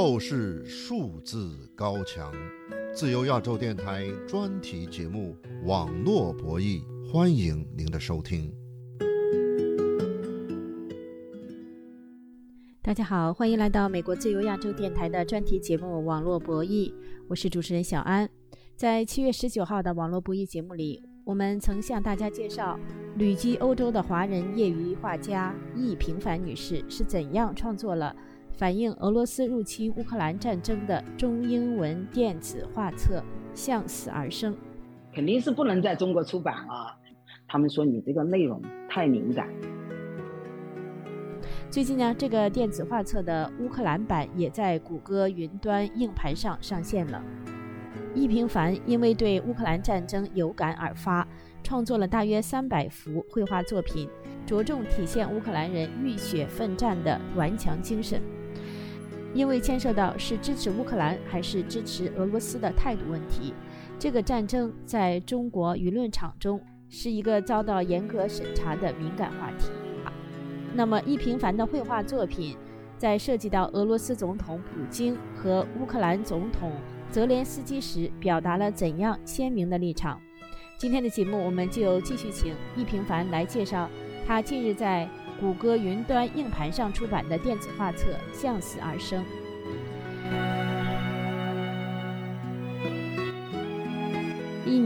透视数字高墙，自由亚洲电台专题节目《网络博弈》，欢迎您的收听。大家好，欢迎来到美国自由亚洲电台的专题节目《网络博弈》，我是主持人小安。在七月十九号的《网络博弈》节目里，我们曾向大家介绍旅居欧洲的华人业余画家易平凡女士是怎样创作了。反映俄罗斯入侵乌克兰战争的中英文电子画册《向死而生》，肯定是不能在中国出版啊！他们说你这个内容太敏感。最近呢，这个电子画册的乌克兰版也在谷歌云端硬盘上上线了。易平凡因为对乌克兰战争有感而发，创作了大约三百幅绘画作品，着重体现乌克兰人浴血奋战的顽强精神。因为牵涉到是支持乌克兰还是支持俄罗斯的态度问题，这个战争在中国舆论场中是一个遭到严格审查的敏感话题。那么，易平凡的绘画作品在涉及到俄罗斯总统普京和乌克兰总统泽连斯基时，表达了怎样鲜明的立场？今天的节目，我们就继续请易平凡来介绍他近日在。谷歌云端硬盘上出版的电子画册《向死而生》。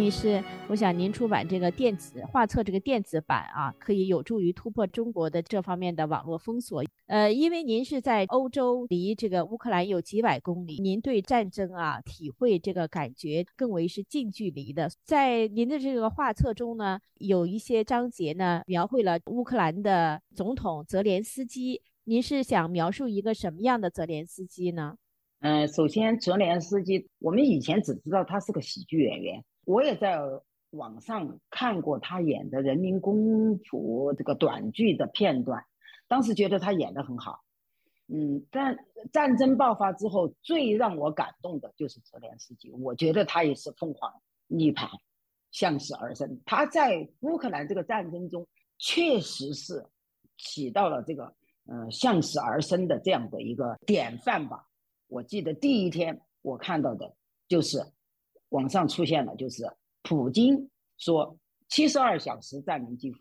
女士，我想您出版这个电子画册这个电子版啊，可以有助于突破中国的这方面的网络封锁。呃，因为您是在欧洲，离这个乌克兰有几百公里，您对战争啊体会这个感觉更为是近距离的。在您的这个画册中呢，有一些章节呢描绘了乌克兰的总统泽连斯基。您是想描述一个什么样的泽连斯基呢？嗯，首先泽连斯基，我们以前只知道他是个喜剧演员。我也在网上看过他演的《人民公仆》这个短剧的片段，当时觉得他演的很好。嗯，但战争爆发之后，最让我感动的就是泽连斯基。我觉得他也是凤凰涅槃，向死而生。他在乌克兰这个战争中，确实是起到了这个呃向死而生的这样的一个典范吧。我记得第一天我看到的就是。网上出现了，就是普京说七十二小时占领基辅，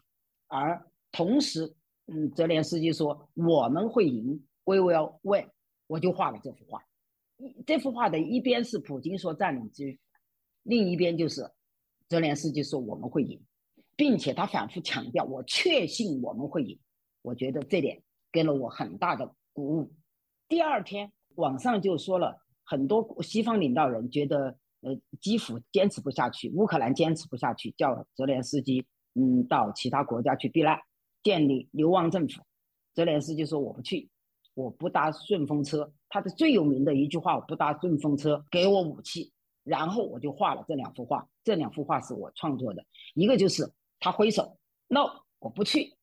而同时，嗯，泽连斯基说我们会赢，We will win。我就画了这幅画，一这幅画的一边是普京说占领基辅，另一边就是泽连斯基说我们会赢，并且他反复强调我确信我们会赢。我觉得这点给了我很大的鼓舞。第二天网上就说了很多西方领导人觉得。呃，基辅坚持不下去，乌克兰坚持不下去，叫泽连斯基嗯到其他国家去避难，建立流亡政府。泽连斯基说我不去，我不搭顺风车。他的最有名的一句话：我不搭顺风车，给我武器。然后我就画了这两幅画，这两幅画是我创作的。一个就是他挥手，no，我不去。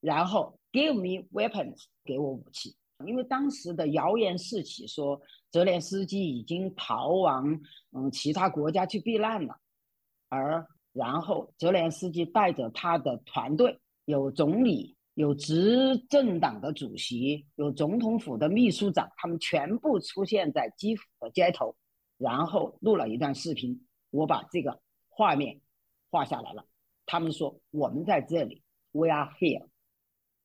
然后 give me weapons，给我武器。因为当时的谣言四起，说泽连斯基已经逃亡嗯其他国家去避难了，而然后泽连斯基带着他的团队，有总理，有执政党的主席，有总统府的秘书长，他们全部出现在基辅的街头，然后录了一段视频，我把这个画面画下来了。他们说我们在这里，We are here，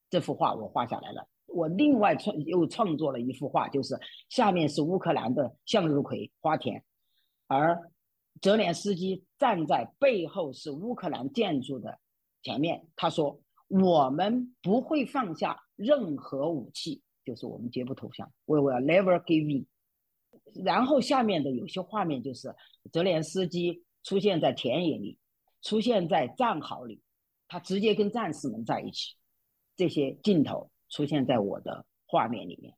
这幅画我画下来了。我另外创又创作了一幅画，就是下面是乌克兰的向日葵花田，而泽连斯基站在背后是乌克兰建筑的前面。他说：“我们不会放下任何武器，就是我们绝不投降。We will never give in。”然后下面的有些画面就是泽连斯基出现在田野里，出现在战壕里，他直接跟战士们在一起，这些镜头。出现在我的画面里面。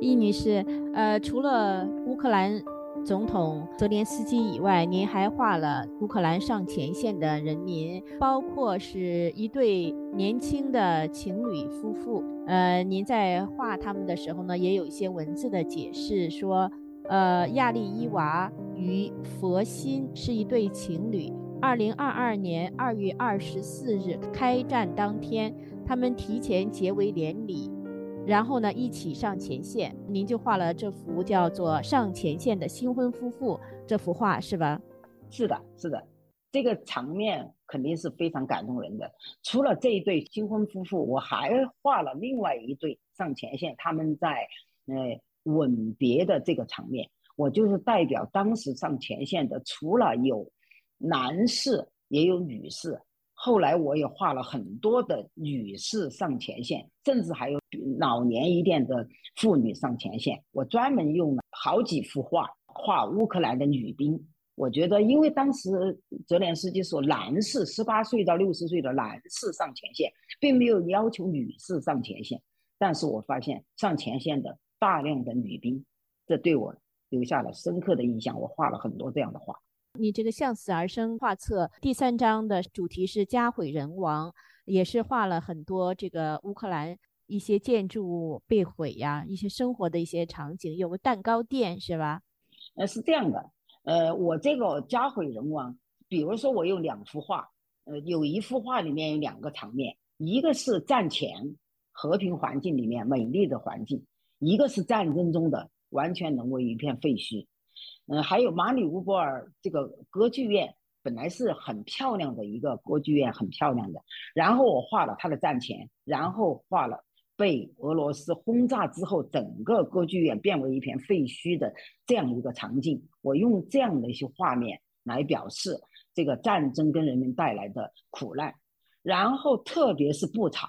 易女士，呃，除了乌克兰总统泽连斯基以外，您还画了乌克兰上前线的人民，包括是一对年轻的情侣夫妇。呃，您在画他们的时候呢，也有一些文字的解释，说，呃，亚利伊娃与佛心是一对情侣。二零二二年二月二十四日开战当天，他们提前结为连理，然后呢一起上前线。您就画了这幅叫做《上前线的新婚夫妇》这幅画是吧？是的，是的，这个场面肯定是非常感动人的。除了这一对新婚夫妇，我还画了另外一对上前线，他们在呃吻别的这个场面。我就是代表当时上前线的，除了有男士，也有女士。后来我也画了很多的女士上前线，甚至还有老年一点的妇女上前线。我专门用了好几幅画画乌克兰的女兵。我觉得，因为当时泽连斯基说男士十八岁到六十岁的男士上前线，并没有要求女士上前线。但是我发现上前线的大量的女兵，这对我。留下了深刻的印象。我画了很多这样的画。你这个向死而生画册第三章的主题是家毁人亡，也是画了很多这个乌克兰一些建筑物被毁呀，一些生活的一些场景。有个蛋糕店是吧？呃，是这样的。呃，我这个家毁人亡，比如说我有两幅画，呃，有一幅画里面有两个场面，一个是战前和平环境里面美丽的环境，一个是战争中的。完全沦为一片废墟，嗯，还有马里乌波尔这个歌剧院本来是很漂亮的一个歌剧院，很漂亮的。然后我画了它的战前，然后画了被俄罗斯轰炸之后，整个歌剧院变为一片废墟的这样一个场景。我用这样的一些画面来表示这个战争跟人民带来的苦难。然后特别是布查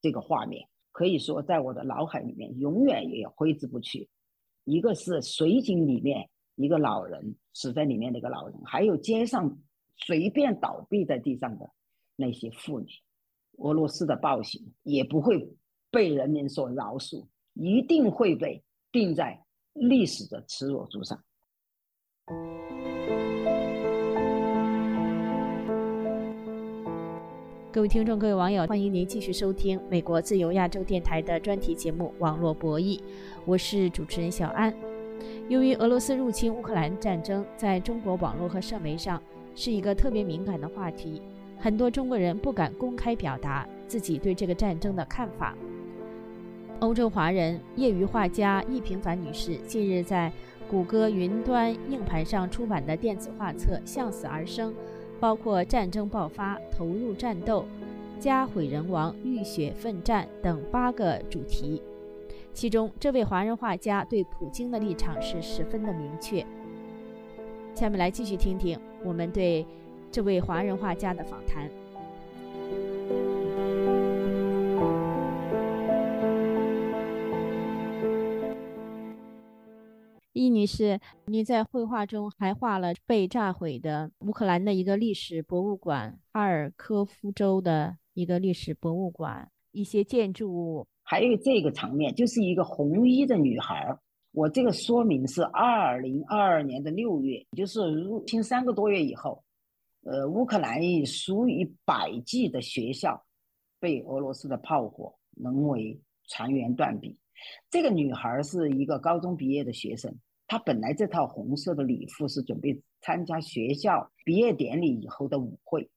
这个画面，可以说在我的脑海里面永远也挥之不去。一个是水井里面一个老人死在里面的一个老人，还有街上随便倒闭在地上的那些妇女，俄罗斯的暴行也不会被人民所饶恕，一定会被钉在历史的耻辱柱上。各位听众，各位网友，欢迎您继续收听美国自由亚洲电台的专题节目《网络博弈》，我是主持人小安。由于俄罗斯入侵乌克兰战争，在中国网络和社媒上是一个特别敏感的话题，很多中国人不敢公开表达自己对这个战争的看法。欧洲华人业余画家易平凡女士近日在谷歌云端硬盘上出版的电子画册《向死而生》。包括战争爆发、投入战斗、家毁人亡、浴血奋战等八个主题，其中这位华人画家对普京的立场是十分的明确。下面来继续听听我们对这位华人画家的访谈。易女士，你在绘画中还画了被炸毁的乌克兰的一个历史博物馆——哈尔科夫州的一个历史博物馆，一些建筑物，还有这个场面，就是一个红衣的女孩。我这个说明是二零二二年的六月，就是入侵三个多月以后，呃，乌克兰以数以百计的学校被俄罗斯的炮火沦为残垣断壁。这个女孩是一个高中毕业的学生。她本来这套红色的礼服是准备参加学校毕业典礼以后的舞会，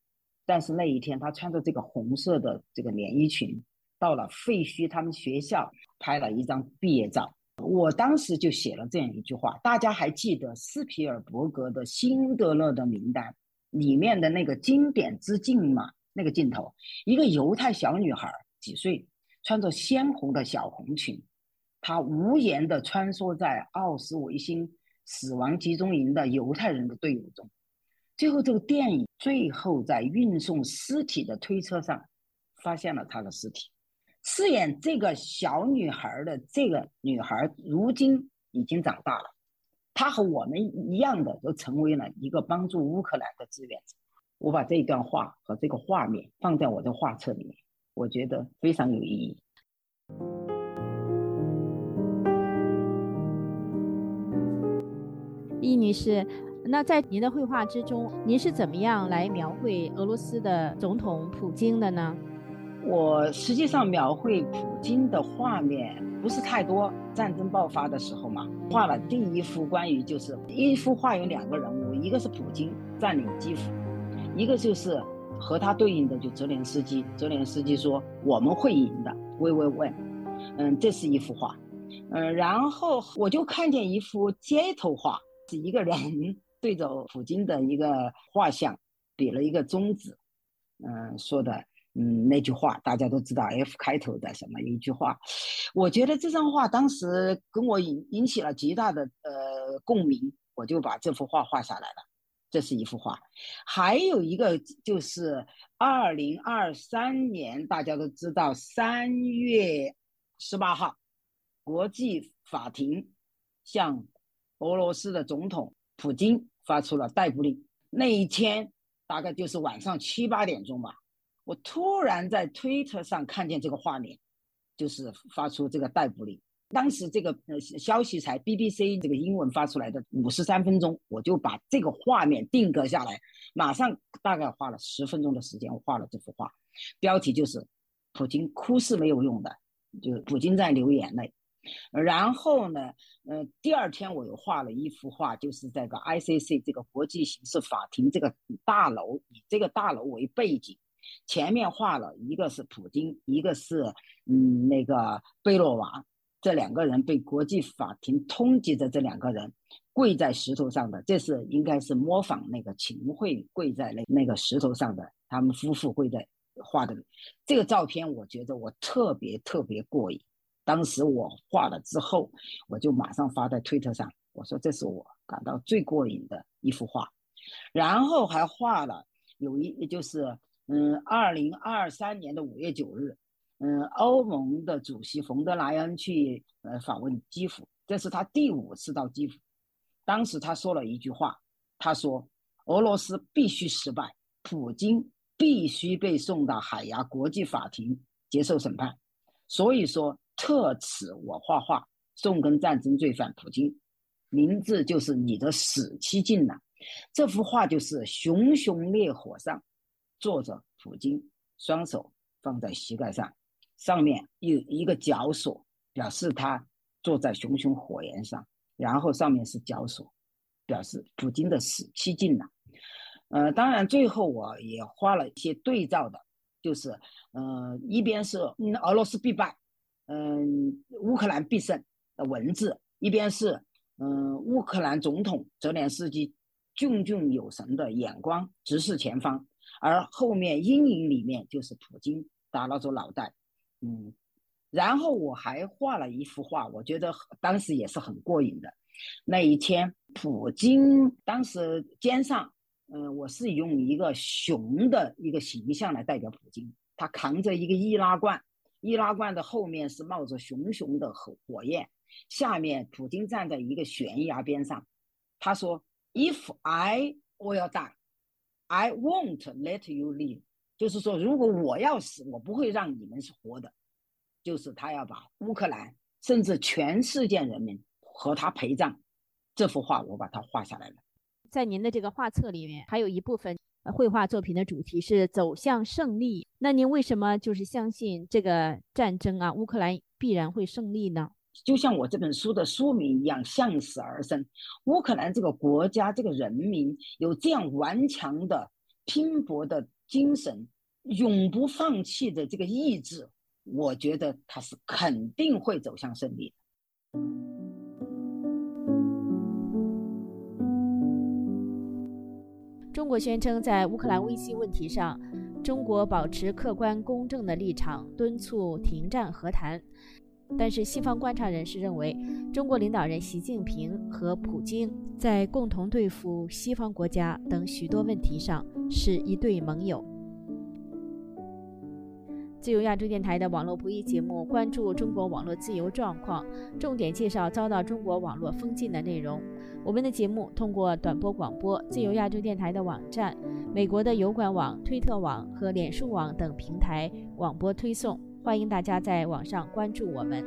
但是那一天她穿着这个红色的这个连衣裙，到了废墟他们学校拍了一张毕业照。我当时就写了这样一句话：大家还记得斯皮尔伯格的《辛德勒的名单》里面的那个经典之镜吗？那个镜头，一个犹太小女孩几岁，穿着鲜红的小红裙。她无言地穿梭在奥斯维辛死亡集中营的犹太人的队伍中，最后这个电影最后在运送尸体的推车上发现了他的尸体。饰演这个小女孩的这个女孩如今已经长大了，她和我们一样的都成为了一个帮助乌克兰的志愿者。我把这一段话和这个画面放在我的画册里面，我觉得非常有意义。易女士，那在您的绘画之中，您是怎么样来描绘俄罗斯的总统普京的呢？我实际上描绘普京的画面不是太多，战争爆发的时候嘛，画了第一幅关于就是一幅画有两个人物，一个是普京占领基辅，一个就是和他对应的就泽连斯基，泽连斯基说我们会赢的，喂喂喂，嗯，这是一幅画，嗯，然后我就看见一幅街头画，是一个人 对着普京的一个画像比了一个中指，嗯，说的。嗯，那句话大家都知道，F 开头的什么一句话，我觉得这张画当时跟我引引起了极大的呃共鸣，我就把这幅画画下来了。这是一幅画，还有一个就是二零二三年，大家都知道三月十八号，国际法庭向俄罗斯的总统普京发出了逮捕令。那一天大概就是晚上七八点钟吧。我突然在推特上看见这个画面，就是发出这个逮捕令。当时这个呃消息才 BBC 这个英文发出来的五十三分钟，我就把这个画面定格下来，马上大概花了十分钟的时间画了这幅画，标题就是“普京哭是没有用的”，就普京在流眼泪。然后呢，呃，第二天我又画了一幅画，就是这个 ICC 这个国际刑事法庭这个大楼，以这个大楼为背景。前面画了一个是普京，一个是嗯那个贝洛娃，这两个人被国际法庭通缉的这两个人跪在石头上的，这是应该是模仿那个秦桧跪在那那个石头上的，他们夫妇跪在画的这个照片，我觉得我特别特别过瘾。当时我画了之后，我就马上发在推特上，我说这是我感到最过瘾的一幅画，然后还画了有一就是。嗯，二零二三年的五月九日，嗯，欧盟的主席冯德莱恩去呃访问基辅，这是他第五次到基辅。当时他说了一句话，他说：“俄罗斯必须失败，普京必须被送到海牙国际法庭接受审判。”所以说，特此我画画送跟战争罪犯普京，名字就是你的死期近了。这幅画就是熊熊烈火上。坐着，普京双手放在膝盖上，上面有一个绞索，表示他坐在熊熊火焰上。然后上面是绞索，表示普京的死期近了。呃，当然最后我也画了一些对照的，就是，呃，一边是俄罗斯必败，嗯，乌克兰必胜的文字，一边是，嗯，乌克兰总统泽连斯基炯炯有神的眼光直视前方。而后面阴影里面就是普京耷拉着脑袋，嗯，然后我还画了一幅画，我觉得当时也是很过瘾的。那一天，普京当时肩上，嗯，我是用一个熊的一个形象来代表普京，他扛着一个易拉罐，易拉罐的后面是冒着熊熊的火火焰，下面普京站在一个悬崖边上，他说：“If I will die。” I won't let you live，就是说，如果我要死，我不会让你们是活的。就是他要把乌克兰，甚至全世界人民和他陪葬。这幅画我把它画下来了。在您的这个画册里面，还有一部分绘画作品的主题是走向胜利。那您为什么就是相信这个战争啊，乌克兰必然会胜利呢？就像我这本书的书名一样，向死而生。乌克兰这个国家，这个人民有这样顽强的拼搏的精神，永不放弃的这个意志，我觉得他是肯定会走向胜利的。中国宣称，在乌克兰危机问题上，中国保持客观公正的立场，敦促停战和谈。但是，西方观察人士认为，中国领导人习近平和普京在共同对付西方国家等许多问题上是一对盟友。自由亚洲电台的网络不易节目关注中国网络自由状况，重点介绍遭到中国网络封禁的内容。我们的节目通过短波广播、自由亚洲电台的网站、美国的油管网、推特网和脸书网等平台网播推送。欢迎大家在网上关注我们。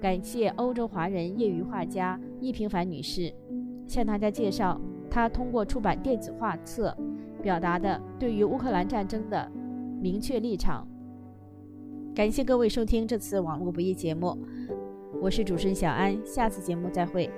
感谢欧洲华人业余画家易平凡女士，向大家介绍她通过出版电子画册表达的对于乌克兰战争的明确立场。感谢各位收听这次网络不易节目，我是主持人小安，下次节目再会。